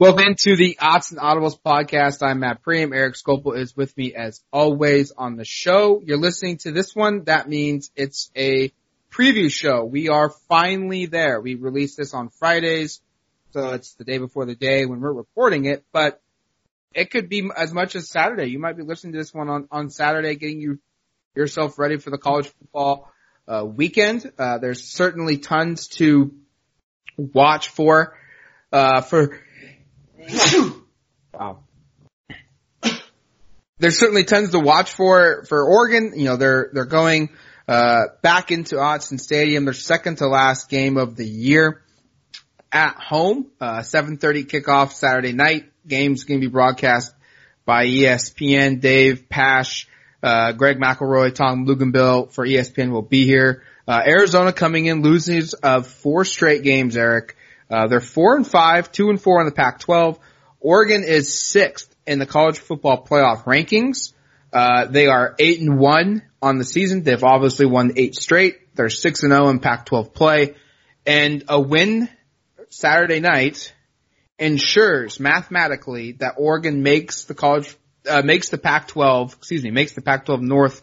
Welcome to the Odds and Audibles podcast. I'm Matt Prehm. Eric Skopil is with me as always on the show. You're listening to this one. That means it's a preview show. We are finally there. We release this on Fridays. So it's the day before the day when we're recording it, but it could be as much as Saturday. You might be listening to this one on, on Saturday, getting you yourself ready for the college football uh, weekend. Uh, there's certainly tons to watch for. Uh, for wow. There's certainly tons to watch for for Oregon. You know, they're they're going uh, back into Autzen Stadium. Their second to last game of the year at home. Uh, 7:30 kickoff Saturday night. Game's going to be broadcast by ESPN. Dave Pasch, uh, Greg McElroy, Tom Luginbill for ESPN will be here. Uh, Arizona coming in losers of four straight games, Eric. Uh, they're four and five, two and four in the Pac-12. Oregon is sixth in the college football playoff rankings. Uh, they are eight and one on the season. They've obviously won eight straight. They're six and zero in Pac-12 play, and a win Saturday night ensures mathematically that Oregon makes the college uh, makes the Pac-12, excuse me, makes the Pac-12 North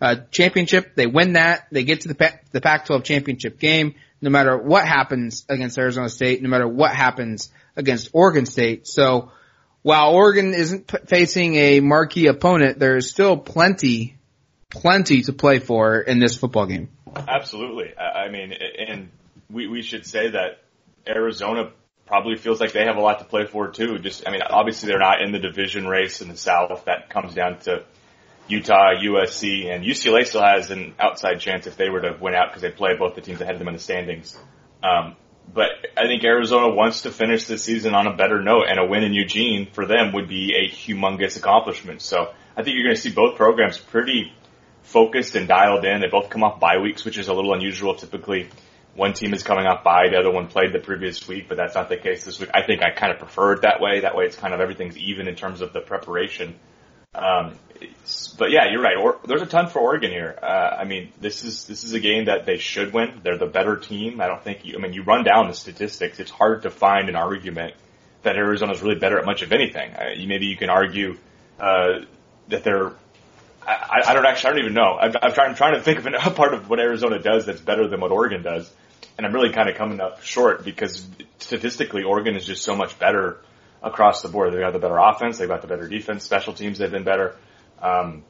uh, championship. They win that. They get to the Pac- the Pac-12 championship game no matter what happens against Arizona State, no matter what happens against Oregon State. So while Oregon isn't p- facing a marquee opponent, there is still plenty, plenty to play for in this football game. Absolutely. I mean, and we, we should say that Arizona probably feels like they have a lot to play for too. Just, I mean, obviously they're not in the division race in the South. That comes down to Utah, USC, and UCLA still has an outside chance if they were to win out because they play both the teams ahead of them in the standings. Um, but I think Arizona wants to finish the season on a better note, and a win in Eugene for them would be a humongous accomplishment. So I think you're going to see both programs pretty focused and dialed in. They both come off bye weeks, which is a little unusual. Typically, one team is coming off bye, the other one played the previous week, but that's not the case this week. I think I kind of prefer it that way. That way, it's kind of everything's even in terms of the preparation. Um, but yeah, you're right. Or, there's a ton for Oregon here. Uh, I mean, this is this is a game that they should win. They're the better team. I don't think. You, I mean, you run down the statistics. It's hard to find an argument that Arizona's really better at much of anything. Uh, maybe you can argue uh, that they're. I, I don't actually. I don't even know. I'm, I'm, trying, I'm trying to think of a part of what Arizona does that's better than what Oregon does, and I'm really kind of coming up short because statistically, Oregon is just so much better across the board. They've got the better offense, they've got the better defense, special teams they've been better. Um,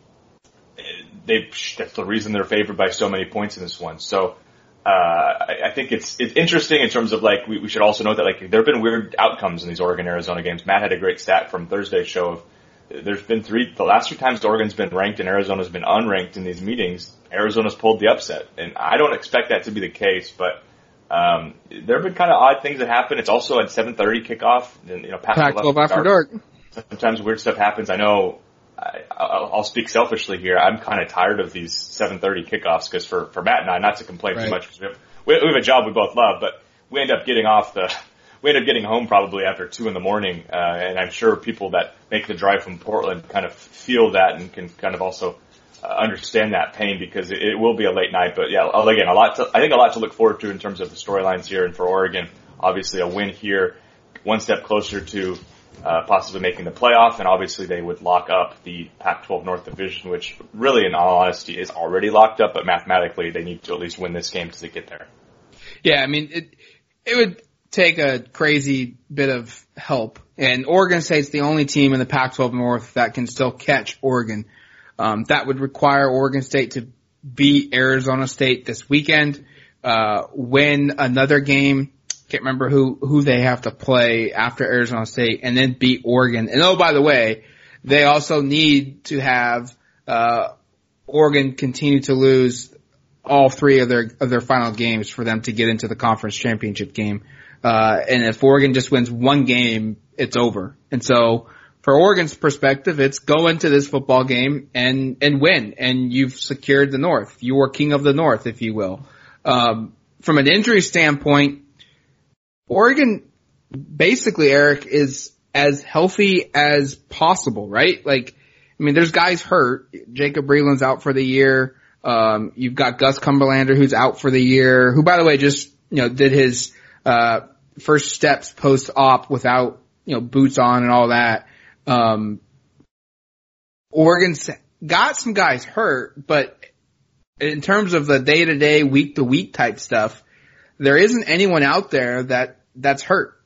they that's the reason they're favored by so many points in this one. So uh, I, I think it's it's interesting in terms of like we, we should also note that like there have been weird outcomes in these Oregon Arizona games. Matt had a great stat from Thursday's show of there's been three the last three times Oregon's been ranked and Arizona's been unranked in these meetings. Arizona's pulled the upset, and I don't expect that to be the case, but um, there have been kind of odd things that happen. It's also at 7:30 kickoff. And, you know, Pac-12 after dark. Sometimes weird stuff happens. I know. I, I'll, speak selfishly here. I'm kind of tired of these 7:30 kickoffs because for for Matt and I, not to complain right. too much because we have we have a job we both love, but we end up getting off the we end up getting home probably after two in the morning, uh, and I'm sure people that make the drive from Portland kind of feel that and can kind of also understand that pain because it, it, will be a late night. But yeah, again, a lot. To, I think a lot to look forward to in terms of the storylines here, and for Oregon, obviously a win here, one step closer to uh, possibly making the playoff, and obviously they would lock up the Pac-12 North Division, which really, in all honesty, is already locked up. But mathematically, they need to at least win this game to get there. Yeah, I mean it. It would take a crazy bit of help, and Oregon State's the only team in the Pac-12 North that can still catch Oregon. Um, that would require Oregon State to beat Arizona State this weekend, uh, win another game. Can't remember who, who they have to play after Arizona State and then beat Oregon. And oh, by the way, they also need to have, uh, Oregon continue to lose all three of their, of their final games for them to get into the conference championship game. Uh, and if Oregon just wins one game, it's over. And so, for Oregon's perspective, it's go into this football game and, and win. And you've secured the North. You are king of the North, if you will. Um, from an injury standpoint, Oregon basically, Eric, is as healthy as possible, right? Like, I mean, there's guys hurt. Jacob Breeland's out for the year. Um, you've got Gus Cumberlander who's out for the year, who by the way just, you know, did his, uh, first steps post op without you know, boots on and all that. Um, Oregon's got some guys hurt, but in terms of the day to day, week to week type stuff, there isn't anyone out there that that's hurt.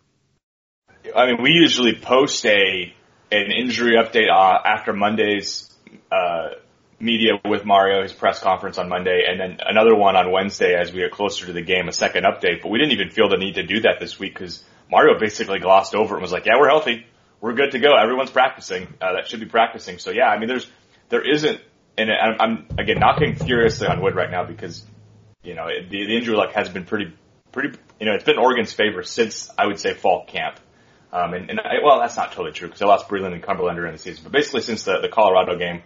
I mean, we usually post a an injury update uh, after Monday's uh, media with Mario, his press conference on Monday, and then another one on Wednesday as we get closer to the game, a second update. But we didn't even feel the need to do that this week because Mario basically glossed over it and was like, "Yeah, we're healthy, we're good to go. Everyone's practicing. Uh, that should be practicing." So yeah, I mean, there's there isn't, and I'm, I'm again knocking furiously on wood right now because you know the, the injury luck has been pretty pretty you know it's been Oregon's favor since I would say fall camp. Um, and, and I, well, that's not totally true because they lost Breeland and Cumberland during the season. But basically, since the, the Colorado game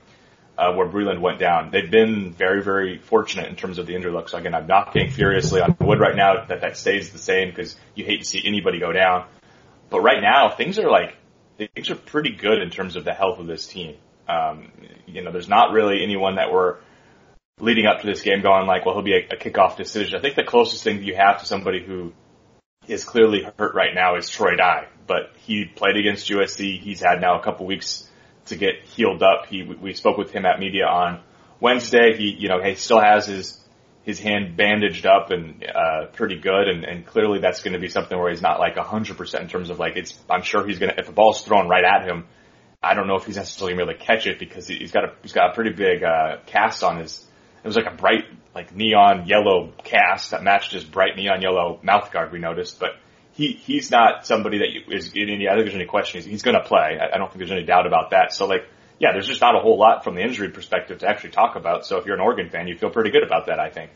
uh, where Breeland went down, they've been very, very fortunate in terms of the injury luck. So again, I'm knocking furiously on wood right now that that stays the same because you hate to see anybody go down. But right now, things are like things are pretty good in terms of the health of this team. Um, you know, there's not really anyone that we're leading up to this game going like, well, he'll be a, a kickoff decision. I think the closest thing you have to somebody who is clearly hurt right now is Troy Dye but he played against USC. He's had now a couple weeks to get healed up. He we spoke with him at media on Wednesday. He you know he still has his his hand bandaged up and uh, pretty good, and, and clearly that's going to be something where he's not like a hundred percent in terms of like it's. I'm sure he's gonna if the ball's thrown right at him. I don't know if he's necessarily going to be able to catch it because he's got a he's got a pretty big uh, cast on his. It was like a bright like neon yellow cast that matched his bright neon yellow mouth guard. We noticed, but he he's not somebody that is in any. I don't think there's any question. He's, he's going to play. I, I don't think there's any doubt about that. So like, yeah, there's just not a whole lot from the injury perspective to actually talk about. So if you're an Oregon fan, you feel pretty good about that. I think.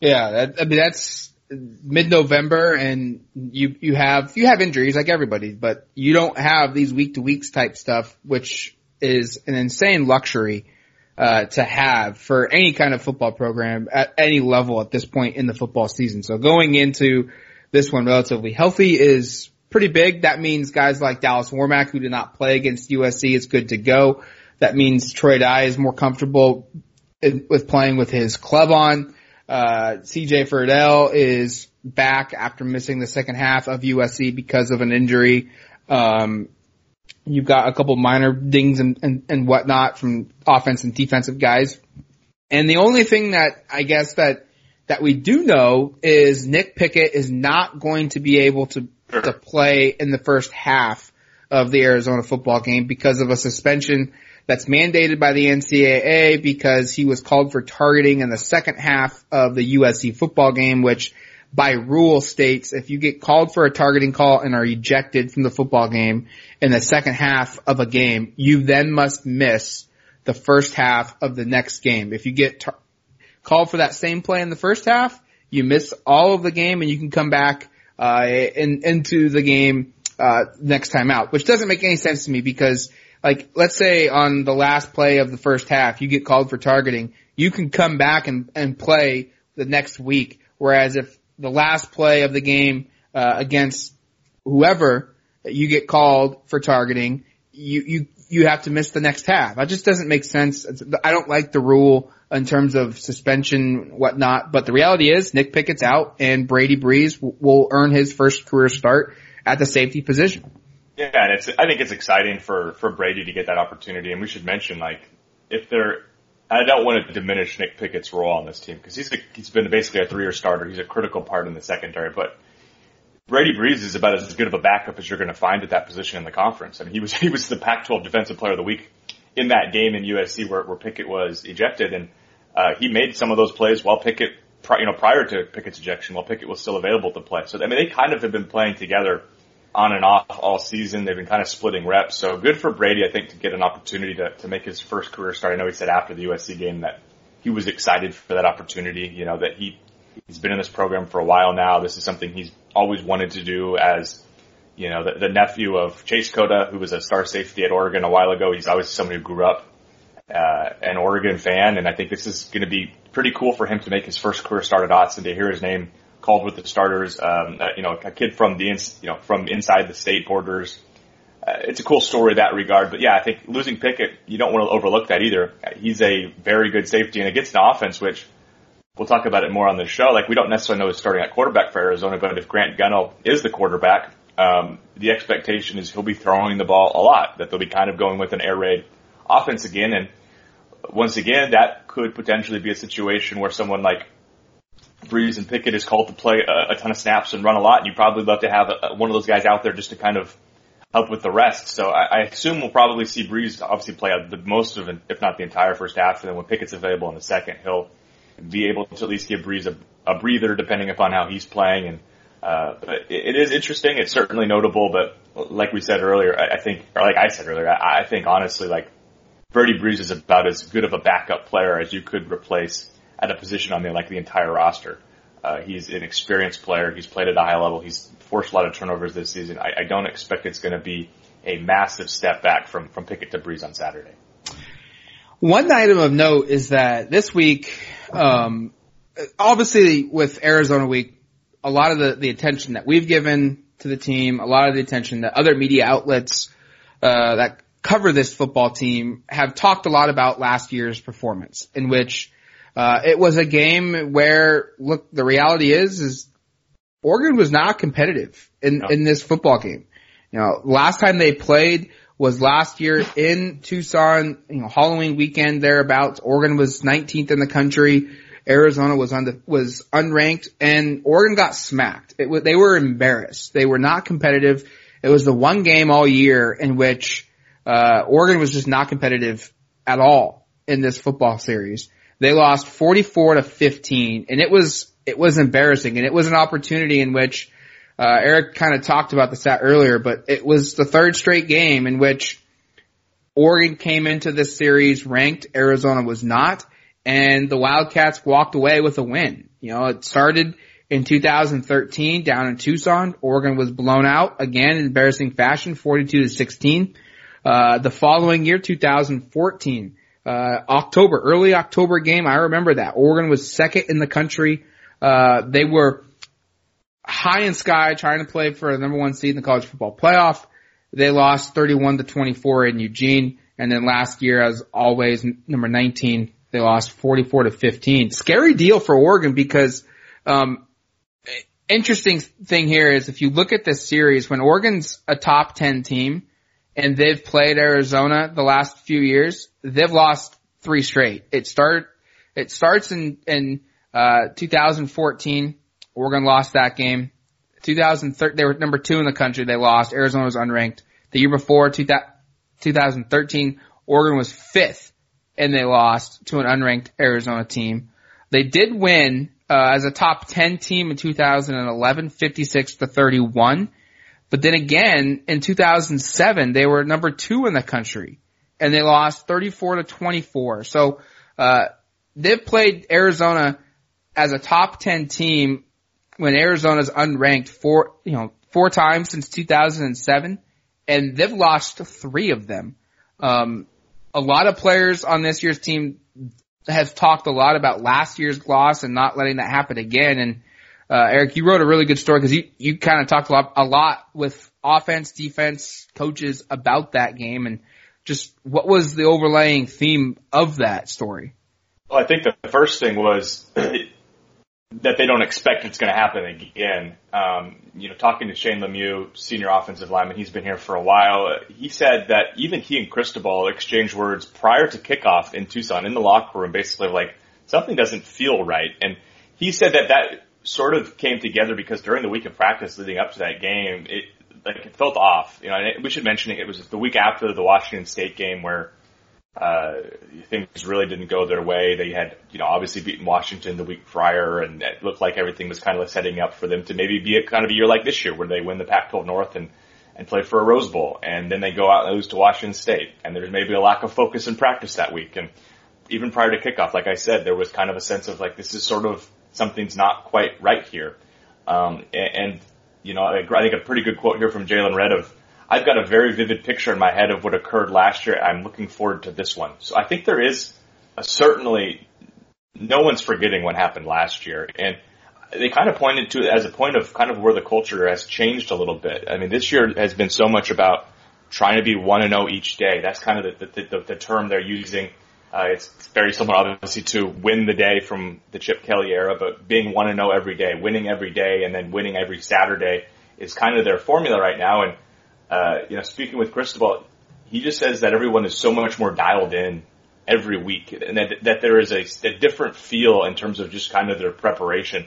Yeah, that, I mean that's mid-November, and you you have you have injuries like everybody, but you don't have these week to weeks type stuff, which is an insane luxury. Uh, to have for any kind of football program at any level at this point in the football season. So going into this one relatively healthy is pretty big. That means guys like Dallas Warmack who did not play against USC is good to go. That means Troy Dye is more comfortable in, with playing with his club on. Uh, CJ Verdell is back after missing the second half of USC because of an injury. Um, you've got a couple minor dings and, and, and whatnot from offense and defensive guys. And the only thing that I guess that that we do know is Nick Pickett is not going to be able to to play in the first half of the Arizona football game because of a suspension that's mandated by the NCAA because he was called for targeting in the second half of the USC football game, which by rule states if you get called for a targeting call and are ejected from the football game in the second half of a game, you then must miss the first half of the next game. If you get tar- called for that same play in the first half, you miss all of the game and you can come back uh, in, into the game uh, next time out, which doesn't make any sense to me because like let's say on the last play of the first half you get called for targeting, you can come back and, and play the next week. Whereas if the last play of the game uh, against whoever you get called for targeting, you you you have to miss the next half. That just doesn't make sense. I don't like the rule in terms of suspension, whatnot. But the reality is Nick Pickett's out and Brady Breeze will earn his first career start at the safety position. Yeah, and it's, I think it's exciting for, for Brady to get that opportunity. And we should mention, like, if they're, I don't want to diminish Nick Pickett's role on this team because he's a, he's been basically a three-year starter. He's a critical part in the secondary, but Brady Breeze is about as good of a backup as you're going to find at that position in the conference. I mean, he was he was the Pac-12 Defensive Player of the Week in that game in USC where, where Pickett was ejected, and uh, he made some of those plays while Pickett, you know, prior to Pickett's ejection, while Pickett was still available to play. So I mean, they kind of have been playing together on and off all season. They've been kind of splitting reps. So good for Brady, I think, to get an opportunity to to make his first career start. I know he said after the USC game that he was excited for that opportunity. You know that he he's been in this program for a while now. This is something he's always wanted to do as you know, the, the nephew of Chad Cota, who was a star safety at Oregon a while ago. He's always somebody who grew up uh, an Oregon fan, and I think this is going to be pretty cool for him to make his first career start at Autzen to hear his name called with the starters. Um, uh, you know, a kid from the ins- you know from inside the state borders. Uh, it's a cool story that regard, but yeah, I think losing Pickett, you don't want to overlook that either. He's a very good safety, and it gets an offense which we'll talk about it more on the show. Like we don't necessarily know who's starting at quarterback for Arizona, but if Grant Gunnell is the quarterback, um, the expectation is he'll be throwing the ball a lot, that they'll be kind of going with an air raid offense again. And once again, that could potentially be a situation where someone like Breeze and Pickett is called to play a, a ton of snaps and run a lot, and you probably love to have a, one of those guys out there just to kind of help with the rest. So I, I assume we'll probably see Breeze obviously play the most of it, if not the entire first half, and then when Pickett's available in the second, he'll be able to at least give Breeze a, a breather depending upon how he's playing. And uh, it, it is interesting. It's certainly notable, but like we said earlier, I, I think, or like I said earlier, I, I think honestly, like Brady Breeze is about as good of a backup player as you could replace at a position on the like the entire roster. Uh, he's an experienced player. He's played at a high level. He's forced a lot of turnovers this season. I, I don't expect it's going to be a massive step back from from Pickett to Breeze on Saturday. One item of note is that this week, um, obviously with Arizona week, a lot of the, the attention that we've given to the team, a lot of the attention that other media outlets uh, that cover this football team have talked a lot about last year's performance, in which uh, it was a game where, look, the reality is, is Oregon was not competitive in, no. in this football game. You know, last time they played was last year in Tucson, you know, Halloween weekend thereabouts. Oregon was 19th in the country. Arizona was on the, was unranked and Oregon got smacked. It they were embarrassed. They were not competitive. It was the one game all year in which, uh, Oregon was just not competitive at all in this football series. They lost 44 to 15 and it was, it was embarrassing and it was an opportunity in which, uh, Eric kind of talked about the stat earlier, but it was the third straight game in which Oregon came into this series ranked, Arizona was not, and the Wildcats walked away with a win. You know, it started in 2013 down in Tucson. Oregon was blown out again in embarrassing fashion, 42 to 16. Uh, the following year, 2014, uh, October, early October game. I remember that. Oregon was second in the country. Uh, they were high in sky trying to play for the number one seed in the college football playoff. They lost 31 to 24 in Eugene. And then last year, as always, number 19, they lost 44 to 15. Scary deal for Oregon because, um, interesting thing here is if you look at this series, when Oregon's a top 10 team, and they've played Arizona the last few years. They've lost three straight. It start it starts in in uh, 2014. Oregon lost that game. 2013 they were number two in the country. They lost. Arizona was unranked. The year before 2013, Oregon was fifth, and they lost to an unranked Arizona team. They did win uh, as a top 10 team in 2011, 56 to 31. But then again, in 2007, they were number two in the country and they lost 34 to 24. So, uh, they've played Arizona as a top 10 team when Arizona's unranked four, you know, four times since 2007 and they've lost three of them. Um, a lot of players on this year's team have talked a lot about last year's loss and not letting that happen again. And uh, Eric, you wrote a really good story because you, you kind of talked a lot, a lot with offense, defense coaches about that game and just what was the overlaying theme of that story? Well, I think the first thing was that they don't expect it's going to happen again. Um, you know, talking to Shane Lemieux, senior offensive lineman, he's been here for a while. He said that even he and Cristobal exchanged words prior to kickoff in Tucson in the locker room, basically like something doesn't feel right. And he said that that sort of came together because during the week of practice leading up to that game, it like it felt off. You know, and we should mention it, it was the week after the Washington State game where uh, things really didn't go their way. They had, you know, obviously beaten Washington the week prior, and it looked like everything was kind of setting up for them to maybe be a kind of a year like this year, where they win the Pac-12 North and and play for a Rose Bowl, and then they go out and lose to Washington State, and there's maybe a lack of focus in practice that week, and even prior to kickoff, like I said, there was kind of a sense of like this is sort of something's not quite right here. Um, and, and, you know, I, think a pretty good quote here from Jaylon Redd of, I've got a very vivid picture in my head of what occurred last year. I'm looking forward to this one. So I think there is a, certainly no one's forgetting what happened last year. And they kind of pointed to it as a point of kind of where the culture has changed a little bit. I mean, this year has been so much about trying to be one and zero each day. That's kind of the, the, the, the term they're using uh, it's very similar, obviously, to win the day from the Chip Kelly era, but being one and zero every day, winning every day, and then winning every Saturday is kind of their formula right now. And uh, you know, speaking with Cristobal, he just says that everyone is so much more dialed in every week, and that that there is a, a different feel in terms of just kind of their preparation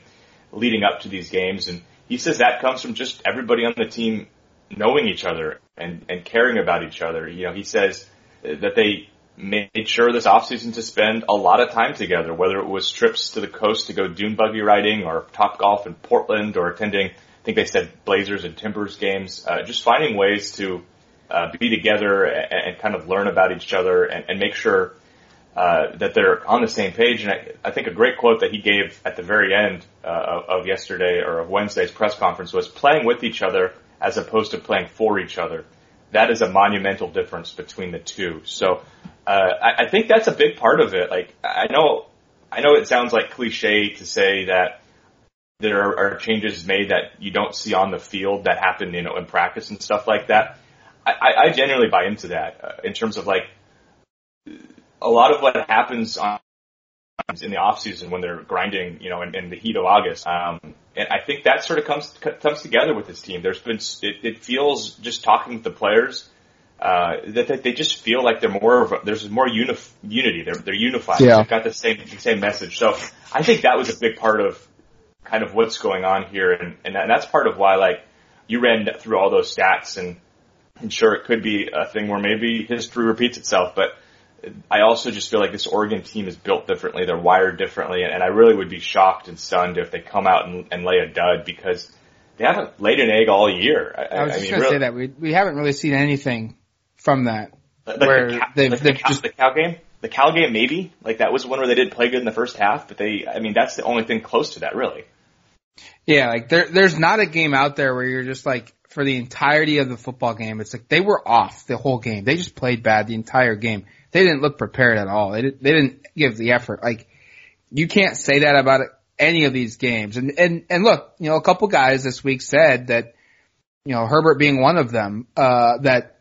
leading up to these games. And he says that comes from just everybody on the team knowing each other and and caring about each other. You know, he says that they made sure this offseason to spend a lot of time together, whether it was trips to the coast to go dune buggy riding or top golf in Portland or attending, I think they said Blazers and Timbers games, uh, just finding ways to uh, be together and, and, kind of learn about each other and, and make sure uh, that they're on the same page. And I, I, think a great quote that he gave at the very end uh, of, yesterday or of Wednesday's press conference was playing with each other as opposed to playing for each other. That is a monumental difference between the two. So uh, I, I think that's a big part of it. Like I know, I know it sounds like cliche to say that there are, are changes made that you don't see on the field that happen, you know, in practice and stuff like that. I, I genuinely buy into that uh, in terms of like a lot of what happens on in the off season when they're grinding, you know, in, in the heat of August. Um, and I think that sort of comes comes together with this team. There's been it, it feels just talking with the players uh, that, that they just feel like they're more of a, there's more unif- unity. They're they're unified. Yeah. They've got the same the same message. So I think that was a big part of kind of what's going on here, and and, that, and that's part of why like you ran through all those stats, and and sure it could be a thing where maybe history repeats itself, but I also just feel like this Oregon team is built differently. They're wired differently, and, I really would be shocked and stunned if they come out and, and lay a dud because they haven't laid an egg all year. I, I was just mean, to really, say that we we haven't really seen anything from that. Like where the, they've, like they've the, just the Cal game, the Cal game maybe like that was the one where they did play good in the first half, but they I mean that's the only thing close to that really. Yeah, like there there's not a game out there where you're just like for the entirety of the football game, it's like they were off the whole game. They just played bad the entire game they didn't look prepared at all. They, didn't, they didn't give the effort. Like, you can't say that about any of these games. And, and, and look, you know, a couple guys this week said that, you know, Herbert being one of them, uh, that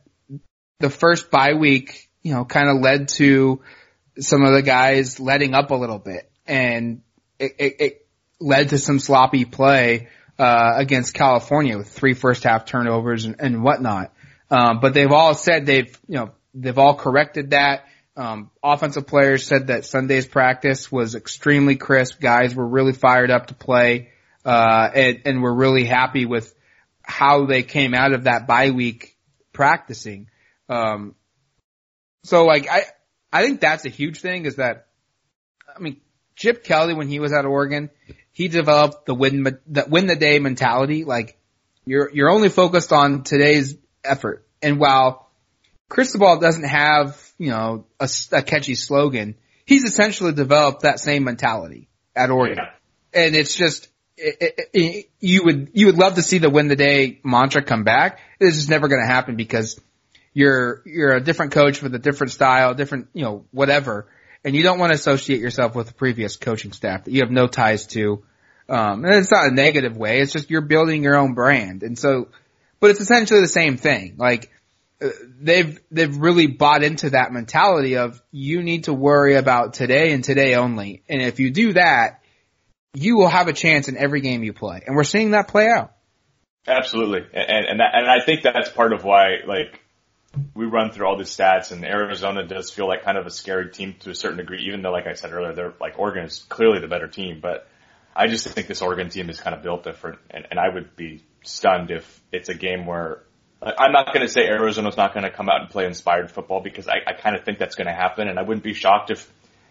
the first bye week, you know, kind of led to some of the guys letting up a little bit and it, it, it led to some sloppy play, uh, against California with three first half turnovers and, and whatnot. Um, but they've all said they've, you know, They've all corrected that. Um, offensive players said that Sunday's practice was extremely crisp. Guys were really fired up to play, uh, and, and were really happy with how they came out of that bye week practicing. Um, so like I, I think that's a huge thing is that, I mean, Chip Kelly when he was at Oregon, he developed the win, the win the day mentality. Like you're, you're only focused on today's effort. And while Cristobal doesn't have, you know, a, a, catchy slogan. He's essentially developed that same mentality at Oregon. Yeah. And it's just, it, it, it, you would, you would love to see the win the day mantra come back. It's just never going to happen because you're, you're a different coach with a different style, different, you know, whatever. And you don't want to associate yourself with the previous coaching staff that you have no ties to. Um, and it's not a negative way. It's just you're building your own brand. And so, but it's essentially the same thing. Like, they've they've really bought into that mentality of you need to worry about today and today only. And if you do that, you will have a chance in every game you play. And we're seeing that play out. Absolutely. And and that, and I think that's part of why like we run through all these stats and Arizona does feel like kind of a scary team to a certain degree, even though like I said earlier, they're like Oregon is clearly the better team, but I just think this Oregon team is kind of built different and, and I would be stunned if it's a game where I'm not going to say Arizona's not going to come out and play inspired football because I, I kind of think that's going to happen, and I wouldn't be shocked if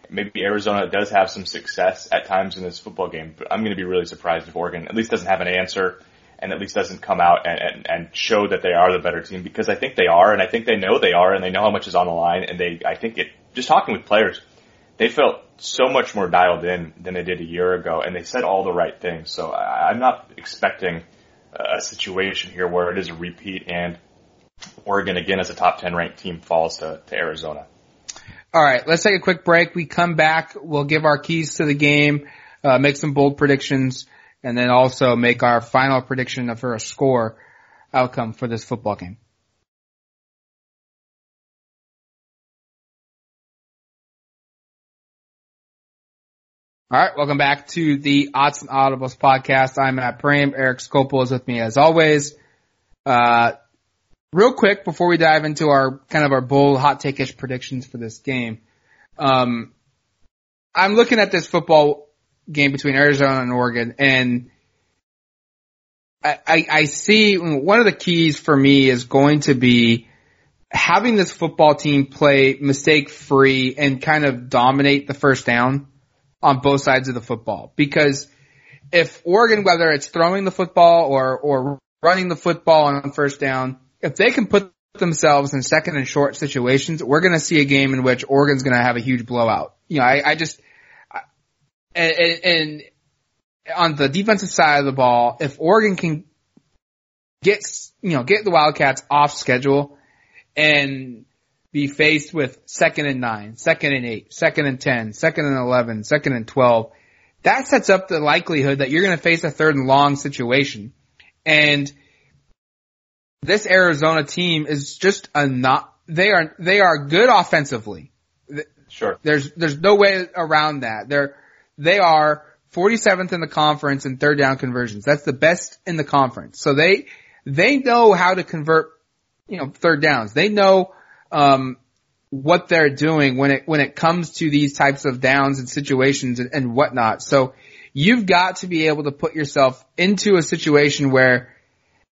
maybe Arizona does have some success at times in this football game. But I'm going to be really surprised if Oregon at least doesn't have an answer and at least doesn't come out and, and, and show that they are the better team because I think they are, and I think they know they are, and they know how much is on the line, and they I think it just talking with players, they felt so much more dialed in than they did a year ago, and they said all the right things. So I, I'm not expecting a situation here where it is a repeat and Oregon again as a top 10 ranked team falls to, to Arizona. All right, let's take a quick break. We come back. We'll give our keys to the game, uh, make some bold predictions, and then also make our final prediction for a score outcome for this football game. All right, welcome back to the Odds and Audibles podcast. I'm Matt Prehm. Eric Skopil is with me as always. Uh, real quick before we dive into our kind of our bold hot take-ish predictions for this game. Um, I'm looking at this football game between Arizona and Oregon and I, I, I see one of the keys for me is going to be having this football team play mistake free and kind of dominate the first down on both sides of the football. Because if Oregon, whether it's throwing the football or, or running the football on first down, if they can put themselves in second and short situations, we're going to see a game in which Oregon's going to have a huge blowout. You know, I, I just, and, and on the defensive side of the ball, if Oregon can get, you know, get the Wildcats off schedule and be faced with second and nine, second and eight, second and ten, second and eleven, second and 12, that sets up the likelihood that you're going to face a third and long situation. And this Arizona team is just a not, they are, they are good offensively. Sure. There's, there's no way around that. They're, they are 47th in the conference in third down conversions. That's the best in the conference. So they, they know how to convert, you know, third downs. They know um, what they're doing when it when it comes to these types of downs and situations and, and whatnot. So you've got to be able to put yourself into a situation where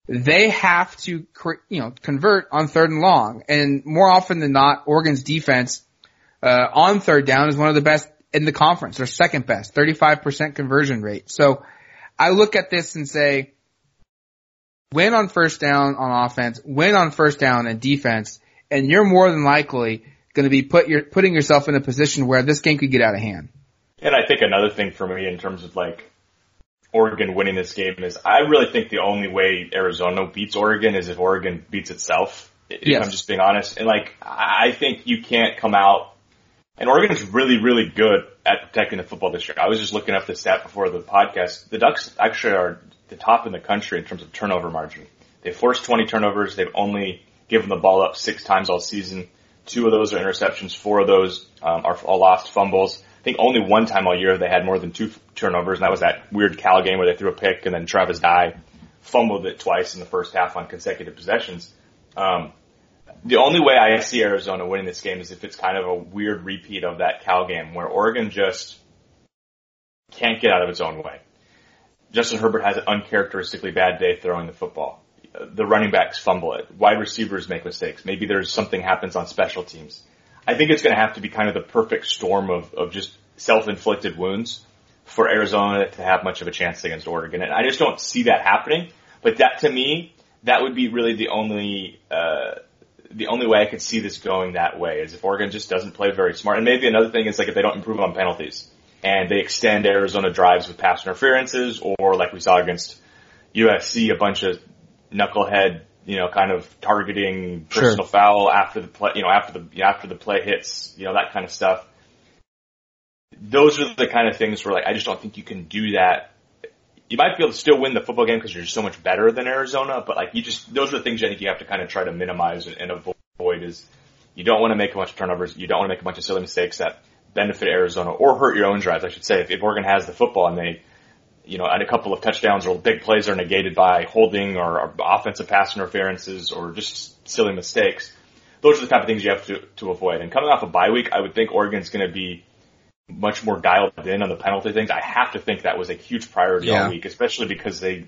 they have to, you know, convert on third and long. And more often than not, Oregon's defense uh, on third down is one of the best in the conference. They're second best, 35% conversion rate. So I look at this and say, win on first down on offense, win on first down and defense, and you're more than likely going to be put your, putting yourself in a position where this game could get out of hand. And I think another thing for me in terms of like Oregon winning this game is I really think the only way Arizona beats Oregon is if Oregon beats itself. If yes. I'm just being honest. And like, I think you can't come out and Oregon's really, really good at protecting the football this year. I was just looking up the stat before the podcast. The Ducks actually are the top in the country in terms of turnover margin. They forced 20 turnovers. They've only given the ball up six times all season. Two of those are interceptions. Four of those um, are all lost fumbles. I think only one time all year they had more than two turnovers, and that was that weird Cal game where they threw a pick and then Travis Dye fumbled it twice in the first half on consecutive possessions. Um, the only way I see Arizona winning this game is if it's kind of a weird repeat of that Cal game where Oregon just can't get out of its own way. Justin Herbert has an uncharacteristically bad day throwing the football the running backs fumble it. Wide receivers make mistakes. Maybe there's something happens on special teams. I think it's going to have to be kind of the perfect storm of, of just self-inflicted wounds for Arizona to have much of a chance against Oregon. And I just don't see that happening. But that to me, that would be really the only, uh, the only way I could see this going that way is if Oregon just doesn't play very smart. And maybe another thing is like if they don't improve on penalties and they extend Arizona drives with pass interferences or like we saw against USC, a bunch of knucklehead, you know, kind of targeting personal sure. foul after the play, you know, after the after the play hits, you know, that kind of stuff. Those are the kind of things where like I just don't think you can do that. You might be able to still win the football game because you're so much better than Arizona, but like you just those are the things I think you have to kind of try to minimize and avoid. Is you don't want to make a bunch of turnovers, you don't want to make a bunch of silly mistakes that benefit Arizona or hurt your own drives. I should say if, if Oregon has the football and they you know, and a couple of touchdowns or big plays are negated by holding or, or offensive pass interferences or just silly mistakes. Those are the type of things you have to, to avoid. And coming off a bye week, I would think Oregon's going to be much more dialed in on the penalty things. I have to think that was a huge priority yeah. all week, especially because they,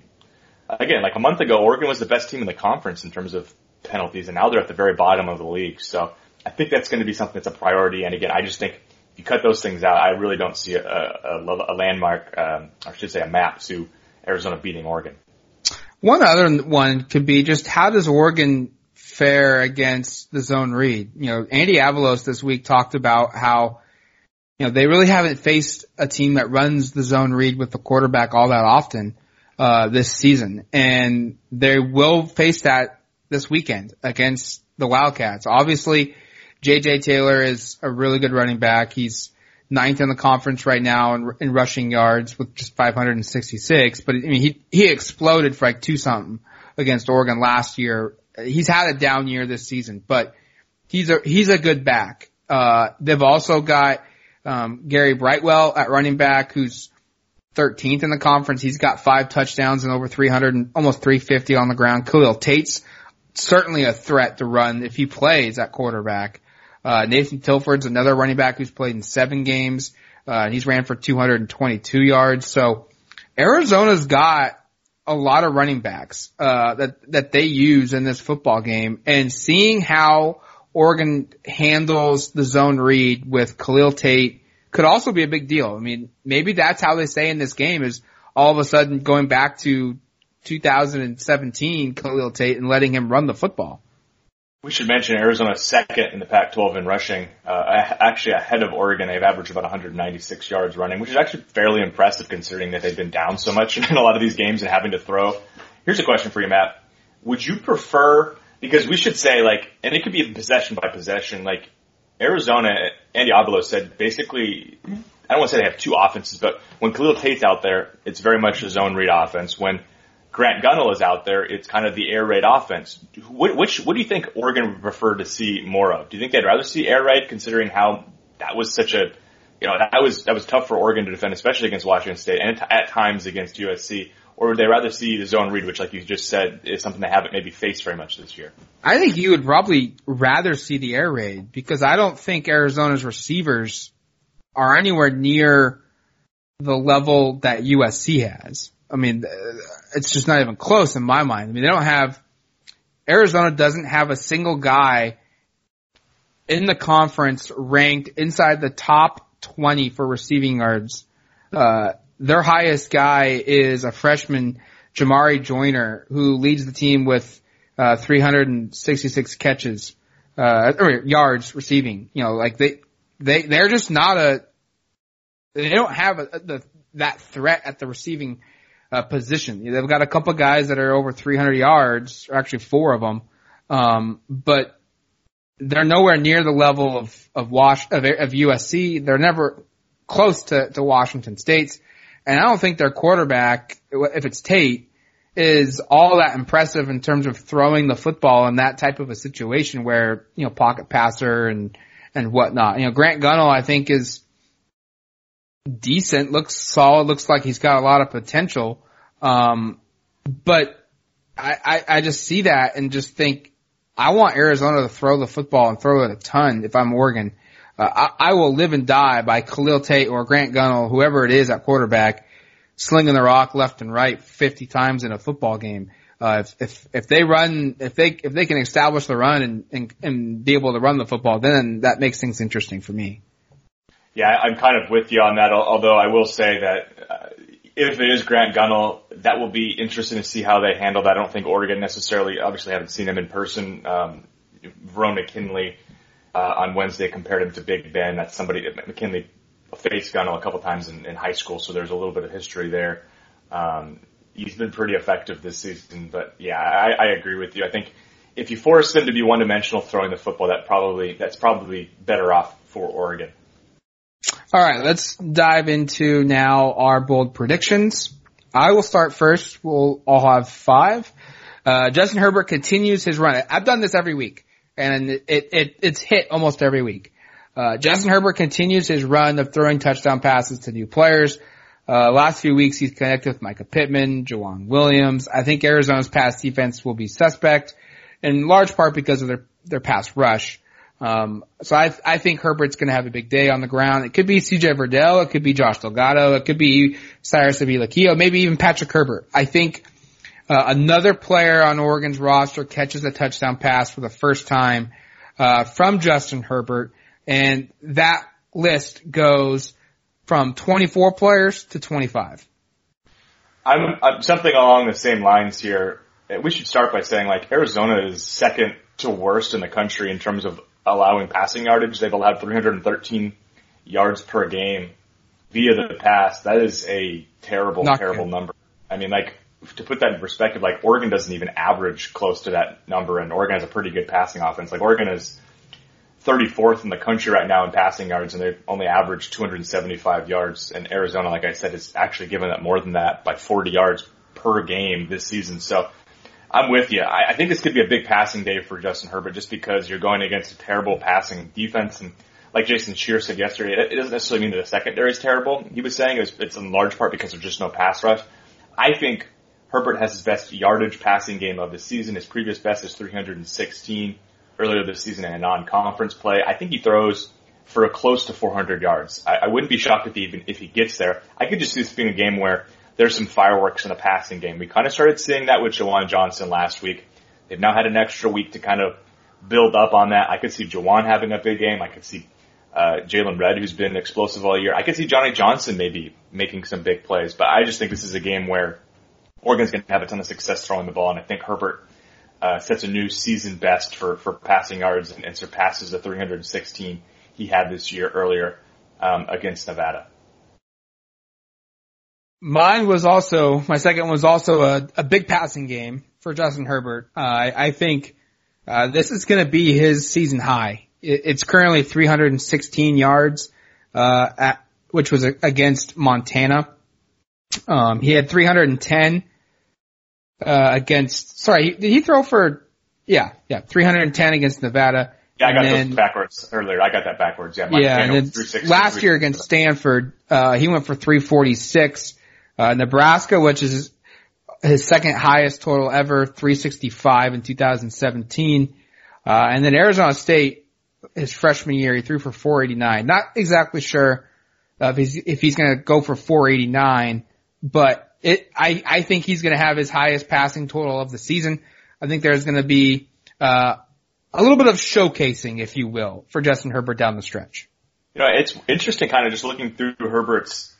again, like a month ago, Oregon was the best team in the conference in terms of penalties, and now they're at the very bottom of the league. So I think that's going to be something that's a priority. And again, I just think if you cut those things out, I really don't see a, a, a landmark, um, I should say a map to Arizona beating Oregon. One other one could be just how does Oregon fare against the zone read? You know, Andy Avalos this week talked about how, you know, they really haven't faced a team that runs the zone read with the quarterback all that often, uh, this season. And they will face that this weekend against the Wildcats. Obviously, JJ Taylor is a really good running back. He's ninth in the conference right now in, in rushing yards with just 566. But I mean, he he exploded for like two something against Oregon last year. He's had a down year this season, but he's a he's a good back. Uh, they've also got Um, Gary Brightwell at running back, who's 13th in the conference. He's got five touchdowns and over 300 and almost 350 on the ground. Khalil Tate's certainly a threat to run if he plays at quarterback. Uh, Nathan Tilford's another running back who's played in seven games. Uh, and he's ran for 222 yards. So Arizona's got a lot of running backs, uh, that, that they use in this football game and seeing how Oregon handles the zone read with Khalil Tate could also be a big deal. I mean, maybe that's how they stay in this game is all of a sudden going back to 2017 Khalil Tate and letting him run the football. We should mention Arizona second in the Pac-12 in rushing, uh, actually ahead of Oregon. They've averaged about 196 yards running, which is actually fairly impressive considering that they've been down so much in a lot of these games and having to throw. Here's a question for you, Matt. Would you prefer, because we should say like, and it could be possession by possession, like Arizona, Andy Avalos said basically, I don't want to say they have two offenses, but when Khalil Tate's out there, it's very much a zone read offense. When Grant Gunnell is out there, it's kind of the air raid offense. Which, what do you think Oregon would prefer to see more of? Do you think they'd rather see air raid considering how that was such a, you know, that was, that was tough for Oregon to defend, especially against Washington State and at times against USC? Or would they rather see the zone read, which like you just said is something they haven't maybe faced very much this year? I think you would probably rather see the air raid because I don't think Arizona's receivers are anywhere near the level that USC has. I mean, it's just not even close in my mind. I mean, they don't have, Arizona doesn't have a single guy in the conference ranked inside the top 20 for receiving yards. Uh, their highest guy is a freshman, Jamarye Joiner, who leads the team with, uh, 366 catches, uh, or yards receiving. You know, like they, they, they're just not a, they don't have a, the, that threat at the receiving uh, position. They've got a couple guys that are over 300 yards, or actually four of them, um, but they're nowhere near the level of of Wash of, of USC. They're never close to, to Washington State's, and I don't think their quarterback, if it's Tate, is all that impressive in terms of throwing the football in that type of a situation where you know pocket passer and and whatnot. You know, Grant Gunnell, I think is decent, looks solid, looks like he's got a lot of potential. Um, but I, I, I just see that and just think I want Arizona to throw the football and throw it a ton if I'm Oregon. Uh, I, I will live and die by Khalil Tate or Grant Gunnell, whoever it is at quarterback, slinging the rock left and right 50 times in a football game. Uh, if, if, if they run, if they, if they can establish the run and, and, and be able to run the football, then that makes things interesting for me. Yeah, I'm kind of with you on that. Although I will say that uh, if it is Grant Gunnell, that will be interesting to see how they handle that. I don't think Oregon necessarily, obviously, haven't seen him in person. Um, Verone McKinley uh, on Wednesday compared him to Big Ben. That's somebody that McKinley faced Gunnell a couple times in, in high school, so there's a little bit of history there. Um, he's been pretty effective this season, but yeah, I, I agree with you. I think if you force them to be one dimensional throwing the football, that probably that's probably better off for Oregon. All right, let's dive into now our bold predictions. I will start first. We'll all have five. Uh, Justin Herbert continues his run. I've done this every week, and it, it it's hit almost every week. Uh, Justin Herbert continues his run of throwing touchdown passes to new players. Uh, last few weeks he's connected with Mycah Pittman, Joejuan Williams. I think Arizona's pass defense will be suspect, in large part because of their their pass rush. Um, so I, I think Herbert's going to have a big day on the ground. It could be CJ Verdell. It could be Josh Delgado. It could be Cyrus Habibi-Likio, maybe even Patrick Herbert. I think, uh, another player on Oregon's roster catches a touchdown pass for the first time, uh, from Justin Herbert. And that list goes from 24 players to 25. I'm, I'm something along the same lines here. We should start by saying like Arizona is second to worst in the country in terms of allowing passing yardage. They've allowed 313 yards per game via the pass. That is a terrible, Not terrible good. number. I mean, like, to put that in perspective, like Oregon doesn't even average close to that number and Oregon has a pretty good passing offense. Like Oregon is 34th in the country right now in passing yards and they've only averaged 275 yards and Arizona, like I said, is actually given up more than that by 40 yards per game this season. So I'm with you. I, I think this could be a big passing day for Justin Herbert just because you're going against a terrible passing defense. And like Jason Shear said yesterday, it, it doesn't necessarily mean that the secondary is terrible. He was saying it was, it's in large part because there's just no pass rush. I think Herbert has his best yardage passing game of the season. His previous best is 316 earlier this season in a non-conference play. I think he throws for a close to 400 yards. I, I wouldn't be shocked if he even if he gets there. I could just see this being a game where there's some fireworks in the passing game. We kind of started seeing that with Juwan Johnson last week. They've now had an extra week to kind of build up on that. I could see Juwan having a big game. I could see uh, Jaylon Redd, who's been explosive all year. I could see Johnny Johnson maybe making some big plays, but I just think this is a game where Oregon's going to have a ton of success throwing the ball, and I think Herbert uh, sets a new season best for for passing yards and, and surpasses the 316 he had this year earlier um, against Nevada. Mine was also my second was also a, a big passing game for Justin Herbert. Uh, I, I think uh, this is going to be his season high. It, it's currently 316 yards, uh, at, which was against Montana. Um, he had 310 uh, against. Sorry, did he throw for? Yeah, yeah, 310 against Nevada. Yeah, I got then, those backwards earlier. I got that backwards. Yeah, yeah. And then last year against Stanford, uh, he went for 346. Uh, Nebraska, which is his second highest total ever, 365 in 2017. Uh, and then Arizona State, his freshman year, he threw for 489. Not exactly sure if he's, if he's going to go for 489, but it, I, I think he's going to have his highest passing total of the season. I think there's going to be, uh, a little bit of showcasing, if you will, for Justin Herbert down the stretch. You know, it's interesting kind of just looking through Herbert's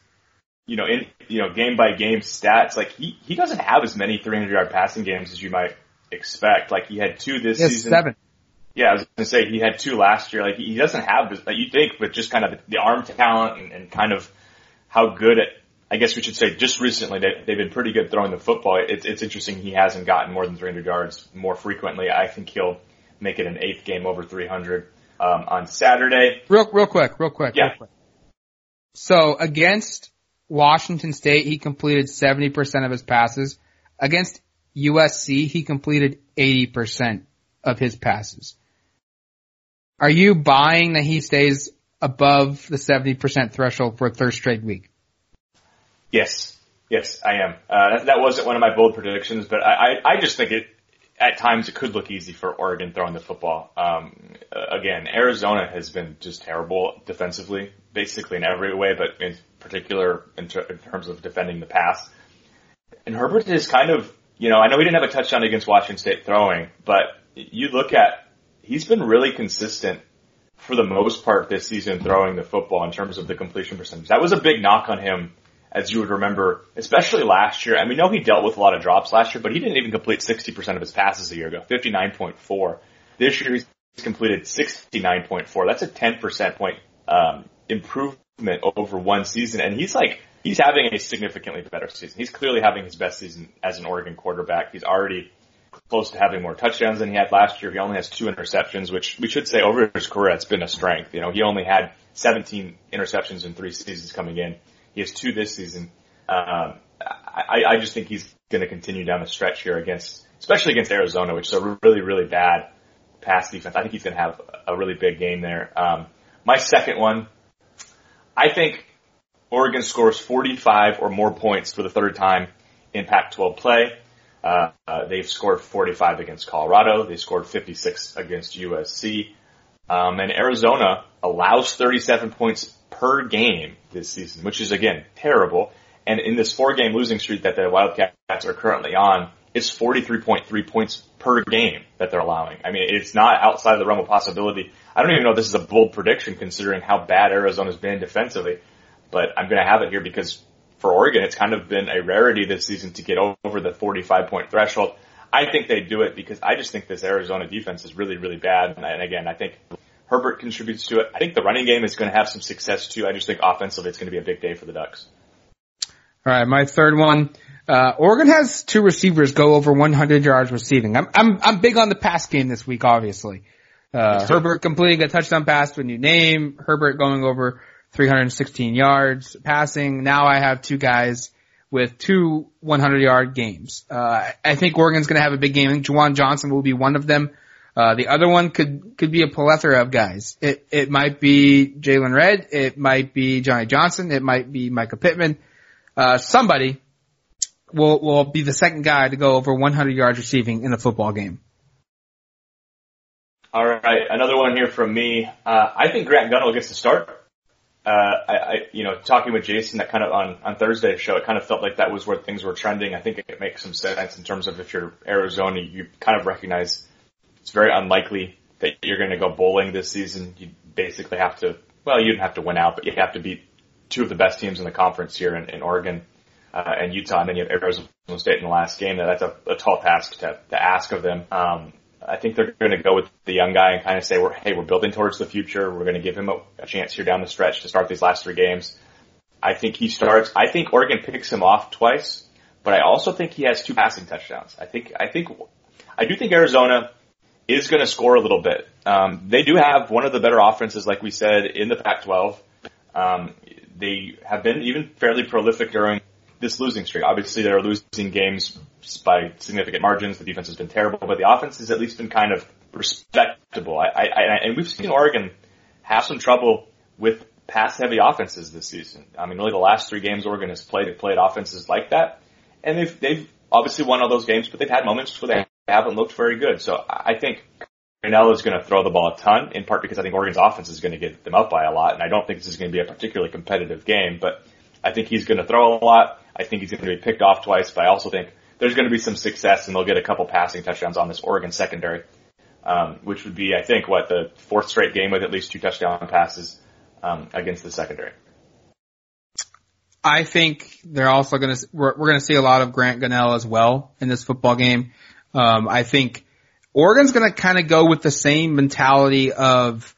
you know, in you know game by game stats, like he he doesn't have as many 300 yard passing games as you might expect. Like he had two this season. Seven. Yeah, I was gonna say he had two last year. Like he doesn't have this, like you think, but just kind of the arm talent and, and kind of how good at. I guess we should say just recently they, they've been pretty good throwing the football. It's, it's interesting he hasn't gotten more than 300 yards more frequently. I think he'll make it an eighth game over 300 um, on Saturday. Real, real quick, real quick. Yeah. Real quick. So against Washington State, he completed 70% of his passes. Against USC, he completed 80% of his passes. Are you buying that he stays above the 70% threshold for a third straight week? Yes. Yes, I am. Uh, that, that, wasn't one of my bold predictions, but I, I, I, just think it, at times it could look easy for Oregon throwing the football. Um, again, Arizona has been just terrible defensively, basically in every way, but in particular in, ter- in terms of defending the pass. And Herbert is kind of, you know, I know he didn't have a touchdown against Washington State throwing, but you look at, he's been really consistent for the most part this season throwing the football in terms of the completion percentage. That was a big knock on him, as you would remember, especially last year. And we know he dealt with a lot of drops last year, but he didn't even complete 60% of his passes a year ago, 59.4. This year he's completed 69.4. That's a 10% point um, improvement over one season, and he's like he's having a significantly better season. He's clearly having his best season as an Oregon quarterback. He's already close to having more touchdowns than he had last year. He only has two interceptions, which we should say over his career, it's been a strength. You know, he only had 17 interceptions in three seasons coming in. He has two this season. Um, I, I just think he's going to continue down the stretch here against, especially against Arizona, which is a really, really bad pass defense. I think he's going to have a really big game there. Um, my second one, I think Oregon scores 45 or more points for the third time in Pac-12 play. Uh, uh, they've scored 45 against Colorado. They scored 56 against USC. Um, and Arizona allows 37 points per game this season, which is again terrible. And in this four-game losing streak that the Wildcats are currently on, it's 43.3 points per game that they're allowing. I mean, it's not outside of the realm of possibility. I don't even know if this is a bold prediction considering how bad Arizona's been defensively, but I'm going to have it here because for Oregon, it's kind of been a rarity this season to get over the 45 point threshold. I think they do it because I just think this Arizona defense is really, really bad. And again, I think Herbert contributes to it. I think the running game is going to have some success too. I just think offensively it's going to be a big day for the Ducks. All right, my third one. Uh, Oregon has two receivers go over 100 yards receiving. I'm, I'm, I'm big on the pass game this week, obviously. Uh, Herbert completing a touchdown pass to a new name. Herbert going over 316 yards passing. Now I have two guys with two 100 yard games. Uh, I think Oregon's going to have a big game. I think Juwan Johnson will be one of them. Uh, the other one could, could be a plethora of guys. It, it might be Jaylon Redd, It might be Johnny Johnson. It might be Mycah Pittman. Uh, somebody will, will be the second guy to go over 100 yards receiving in a football game. All right. Another one here from me. Uh, I think Grant Gunnell gets the start. Uh, I, I, you know, talking with Jason that kind of on, on Thursday's show, it kind of felt like that was where things were trending. I think it makes some sense in terms of if you're Arizona, you kind of recognize it's very unlikely that you're going to go bowling this season. You basically have to, well, you don't have to win out, but you have to beat two of the best teams in the conference here in, in Oregon uh, and Utah, and then you have Arizona State in the last game. That's a, a tall task to, to ask of them. Um, I think they're going to go with the young guy and kind of say, "We're hey, we're building towards the future. We're going to give him a, a chance here down the stretch to start these last three games." I think he starts. I think Oregon picks him off twice, but I also think he has two passing touchdowns. I think I think I do think Arizona is going to score a little bit. Um, they do have one of the better offenses, like we said, in the Pac-12. Um, they have been even fairly prolific during this losing streak. Obviously, they're losing games by significant margins. The defense has been terrible, but the offense has at least been kind of respectable. I, I, I and we've seen Oregon have some trouble with pass-heavy offenses this season. I mean, really, the last three games Oregon has played, have played offenses like that, and they've they've obviously won all those games, but they've had moments where they haven't looked very good. So I think Gunnell is going to throw the ball a ton, in part because I think Oregon's offense is going to get them up by a lot, and I don't think this is going to be a particularly competitive game, but I think he's going to throw a lot. I think he's going to be picked off twice, but I also think there's going to be some success and they'll get a couple passing touchdowns on this Oregon secondary, um, which would be, I think, what the fourth straight game with at least two touchdown passes um, against the secondary. I think they're also going to we're, we're going to see a lot of Grant Gunnell as well in this football game. Um, I think Oregon's going to kind of go with the same mentality of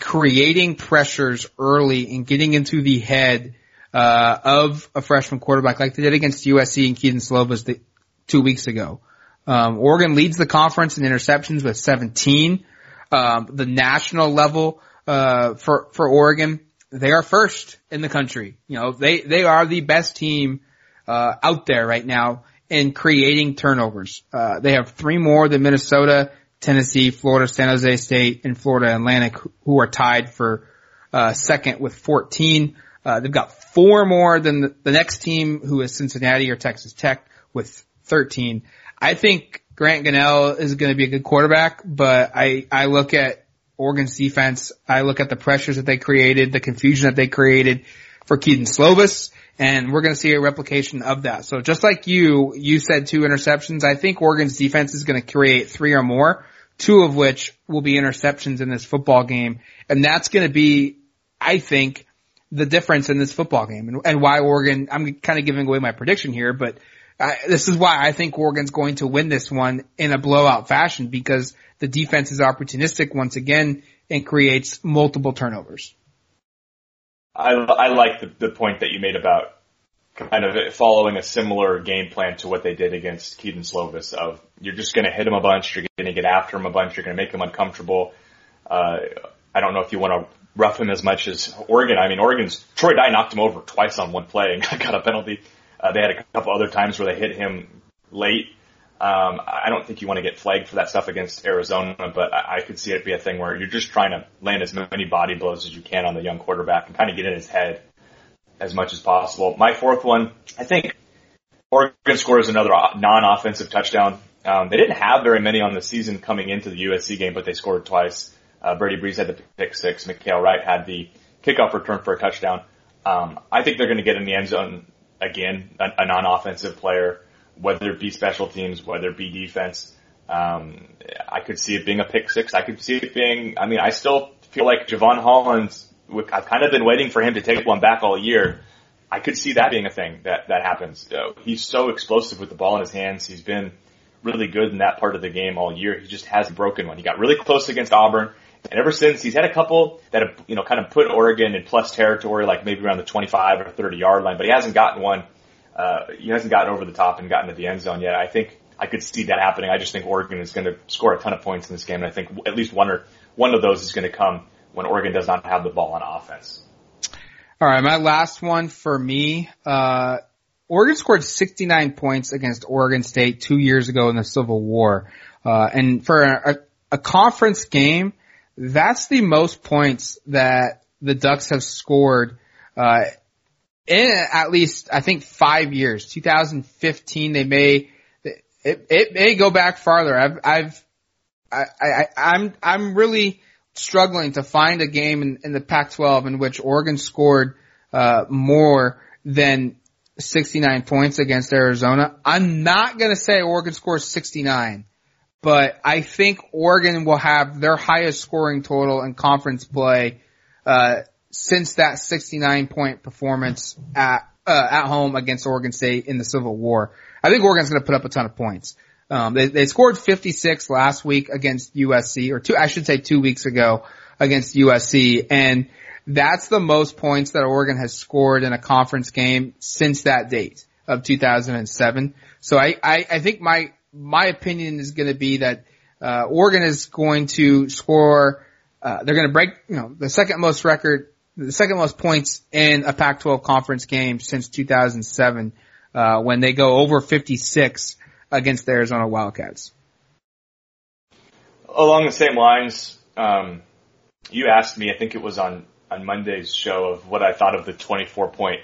creating pressures early and getting into the head uh, of a freshman quarterback like they did against USC and Kedon Slovis the, two weeks ago. Um, Oregon leads the conference in interceptions with 17. Um, the national level uh, for for Oregon, they are first in the country. You know, they they are the best team uh, out there right now in creating turnovers. Uh, they have three more than Minnesota, Tennessee, Florida, San Jose State, and Florida Atlantic, who are tied for uh, second with 14. Uh, they've got four more than the, the next team, who is Cincinnati or Texas Tech, with 13. I think Grant Gunnell is going to be a good quarterback, but I I look at Oregon's defense. I look at the pressures that they created, the confusion that they created for Kedon Slovis, and we're going to see a replication of that. So just like you, you said two interceptions. I think Oregon's defense is going to create three or more, two of which will be interceptions in this football game, and that's going to be, I think, the difference in this football game and, and why Oregon, I'm kind of giving away my prediction here, but I, this is why I think Oregon's going to win this one in a blowout fashion because the defense is opportunistic once again and creates multiple turnovers. I, I like the, the point that you made about kind of following a similar game plan to what they did against Kedon Slovis of you're just going to hit him a bunch, you're going to get after him a bunch, you're going to make him uncomfortable. Uh, I don't know if you want to rough him as much as Oregon. I mean, Oregon's Troy Dye knocked him over twice on one play and got a penalty. Uh, they had a couple other times where they hit him late. Um, I don't think you want to get flagged for that stuff against Arizona, but I, I could see it be a thing where you're just trying to land as many body blows as you can on the young quarterback and kind of get in his head as much as possible. My fourth one, I think Oregon scores another non-offensive touchdown. Um, they didn't have very many on the season coming into the USC game, but they scored twice. Uh, Brady Breeze had the pick six. Mykael Wright had the kickoff return for a touchdown. Um, I think they're going to get in the end zone again, a, a non-offensive player, whether it be special teams, whether it be defense. Um, I could see it being a pick six. I could see it being, I mean, I still feel like Jevon Holland's, I've kind of been waiting for him to take one back all year. I could see that being a thing that, that happens. Uh, he's so explosive with the ball in his hands. He's been really good in that part of the game all year. He just hasn't broken one. He got really close against Auburn. And ever since, he's had a couple that have, you know, kind of put Oregon in plus territory, like maybe around the 25 or 30 yard line, but he hasn't gotten one, uh, he hasn't gotten over the top and gotten to the end zone yet. I think I could see that happening. I just think Oregon is going to score a ton of points in this game, and I think at least one or one of those is going to come when Oregon does not have the ball on offense. All right, my last one for me. Uh, Oregon scored 69 points against Oregon State two years ago in the Civil War. Uh, and for a, a conference game, that's the most points that the Ducks have scored, uh, in at least, I think five years. 2015, they may, it, it may go back farther. I've, I've, I, I, I'm, I'm really struggling to find a game in, in the Pac-12 in which Oregon scored, uh, more than 69 points against Arizona. I'm not to say Oregon scores 69, but I think Oregon will have their highest scoring total in conference play, uh, since that 69 point performance at, uh, at home against Oregon State in the Civil War. I think Oregon's going to put up a ton of points. Um, they, they scored 56 last week against USC, or two, I should say two weeks ago against USC, and that's the most points that Oregon has scored in a conference game since that date of 2007. So I, I, I think my, my opinion is going to be that, uh, Oregon is going to score, uh, they're going to break, you know, the second most record, the second most points in a Pac-12 conference game since 2007, uh, when they go over 56 against the Arizona Wildcats. Along the same lines, um, you asked me, I think it was on, on Monday's show of what I thought of the 24 point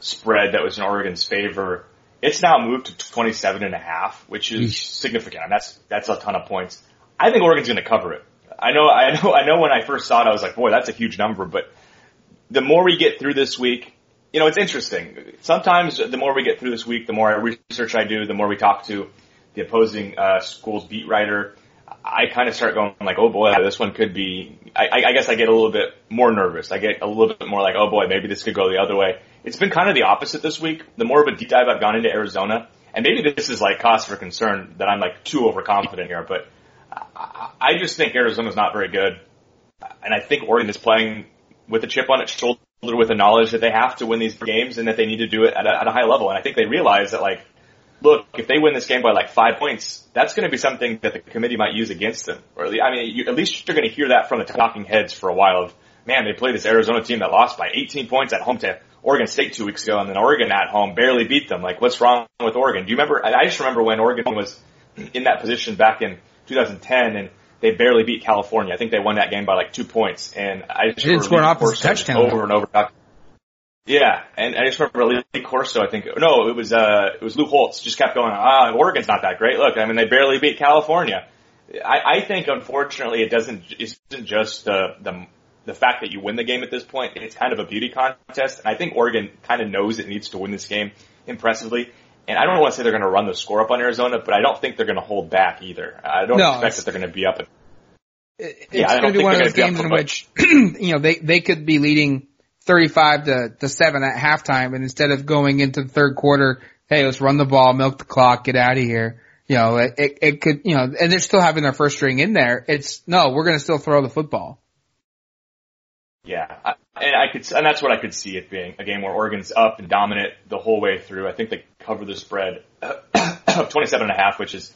spread that was in Oregon's favor. It's now moved to 27 and a half, which is significant. And that's, that's a ton of points. I think Oregon's going to cover it. I know, I know, I know when I first saw it, I was like, boy, that's a huge number, but the more we get through this week, you know, it's interesting. Sometimes the more we get through this week, the more research I do, the more we talk to the opposing uh, school's beat writer, I kind of start going like, oh boy, this one could be. I, I guess I get a little bit more nervous. I get a little bit more like, oh boy, maybe this could go the other way. It's been kind of the opposite this week. The more of a deep dive I've gone into Arizona, and maybe this is like cause for concern that I'm like too overconfident here, but I just think Arizona's not very good, and I think Oregon is playing with a chip on its shoulder with the knowledge that they have to win these games and that they need to do it at a, at a high level. And I think they realize that like, look, if they win this game by like five points, that's going to be something that the committee might use against them. Or I mean, you, at least you're going to hear that from the talking heads for a while of, man, they played this Arizona team that lost by 18 points at home to Oregon State two weeks ago, and then Oregon at home barely beat them. Like, what's wrong with Oregon? Do you remember? I just remember when Oregon was in that position back in 2010, and they barely beat California. I think they won that game by like two points, and I just didn't score an touchdown over and over. Yeah, and I just remember Lee Corso. I think no, it was uh, it was Lou Holtz. Just kept going. Ah, Oregon's not that great. Look, I mean, they barely beat California. I, I think, unfortunately, it doesn't. It isn't just the the the fact that you win the game at this point. It's kind of a beauty contest, and I think Oregon kind of knows it needs to win this game impressively. And I don't want to say they're going to run the score up on Arizona, but I don't think they're going to hold back either. I don't no, expect that they're going to be up. At, it's yeah, going to be one of those games in which you know they they could be leading 35 to, to 7 at halftime and instead of going into the third quarter, hey, let's run the ball, milk the clock, get out of here. You know, it, it, it could, you know, and they're still having their first string in there. It's, no, we're going to still throw the football. Yeah. I, and I could, and that's what I could see it being a game where Oregon's up and dominant the whole way through. I think they cover the spread of 27 and a half, which is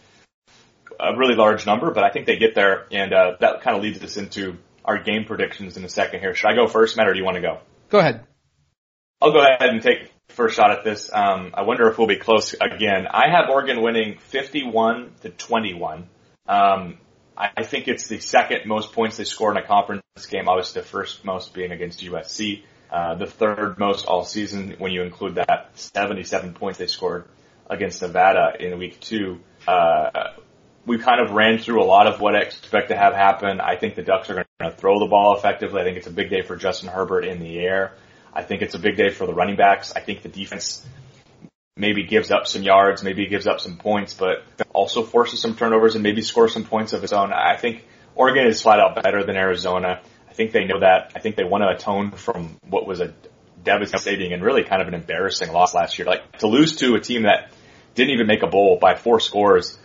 a really large number, but I think they get there and, uh, that kind of leads us into our game predictions in a second here. Should I go first, Matt, or do you want to go? Go ahead. I'll go ahead and take first shot at this. Um, I wonder if we'll be close again. I have Oregon winning 51 to 21. Um, I, think it's the second most points they scored in a conference game. Obviously, the first most being against USC. Uh, the third most all season when you include that 77 points they scored against Nevada in week two. Uh, we kind of ran through a lot of what I expect to have happen. I think the Ducks are going to throw the ball effectively. I think it's a big day for Justin Herbert in the air. I think it's a big day for the running backs. I think the defense maybe gives up some yards, maybe gives up some points, but also forces some turnovers and maybe scores some points of its own. I think Oregon is flat out better than Arizona. I think they know that. I think they want to atone from what was a devastating and really kind of an embarrassing loss last year. Like to lose to a team that didn't even make a bowl by four scores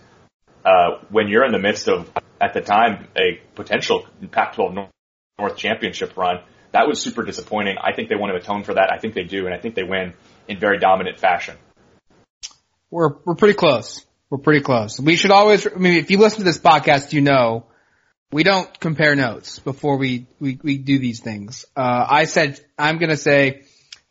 uh, when you're in the midst of, at the time, a potential Pac-12 North championship run, that was super disappointing. I think they want to atone for that. I think they do, and I think they win in very dominant fashion. We're we're pretty close. We're pretty close. We should always. I mean, if you listen to this podcast, you know we don't compare notes before we we, we do these things. Uh, I said I'm going to say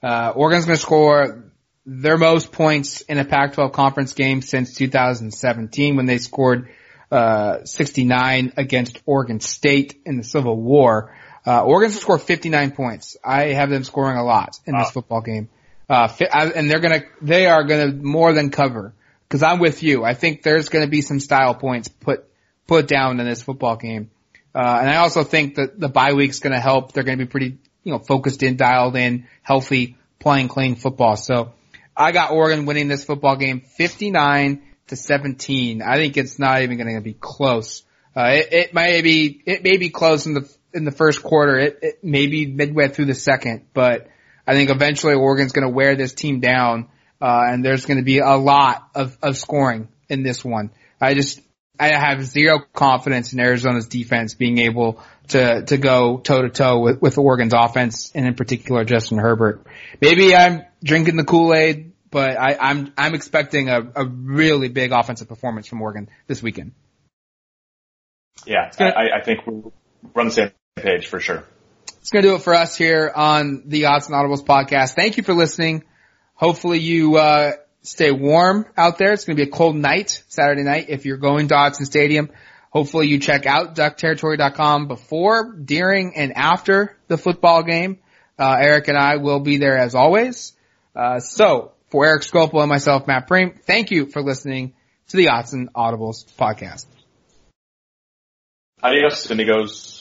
uh, Oregon's going to score their most points in a Pac-12 conference game since 2017 when they scored uh, 69 against Oregon State in the Civil War. Uh, Oregon's going to score 59 points. I have them scoring a lot in wow. this football game. Uh, and they're gonna, they are gonna more than cover. Cause I'm with you. I think there's gonna be some style points put, put down in this football game. Uh, and I also think that the bye week's gonna help. They're gonna be pretty, you know, focused in, dialed in, healthy, playing clean football. So I got Oregon winning this football game 59 to 17. I think it's not even gonna be close. Uh, it, it may be, it may be close in the, in the first quarter. It, it may be midway through the second, but I think eventually Oregon's going to wear this team down, uh, and there's going to be a lot of, of scoring in this one. I just, I have zero confidence in Arizona's defense being able to, to go toe to toe with, with Oregon's offense and in particular Justin Herbert. Maybe I'm drinking the Kool-Aid, but I, I'm, I'm expecting a, a really big offensive performance from Oregon this weekend. Yeah, gonna, I, I think we're on the same page for sure. It's going to do it for us here on the Odds and Audibles podcast. Thank you for listening. Hopefully you, uh, stay warm out there. It's going to be a cold night, Saturday night, if you're going to Autzen Stadium. Hopefully you check out duckterritory.com before, during, and after the football game. Uh, Eric and I will be there as always. Uh, so for Eric Skopil and myself, Matt Prehm, thank you for listening to the and Audibles podcast. Adios, amigos.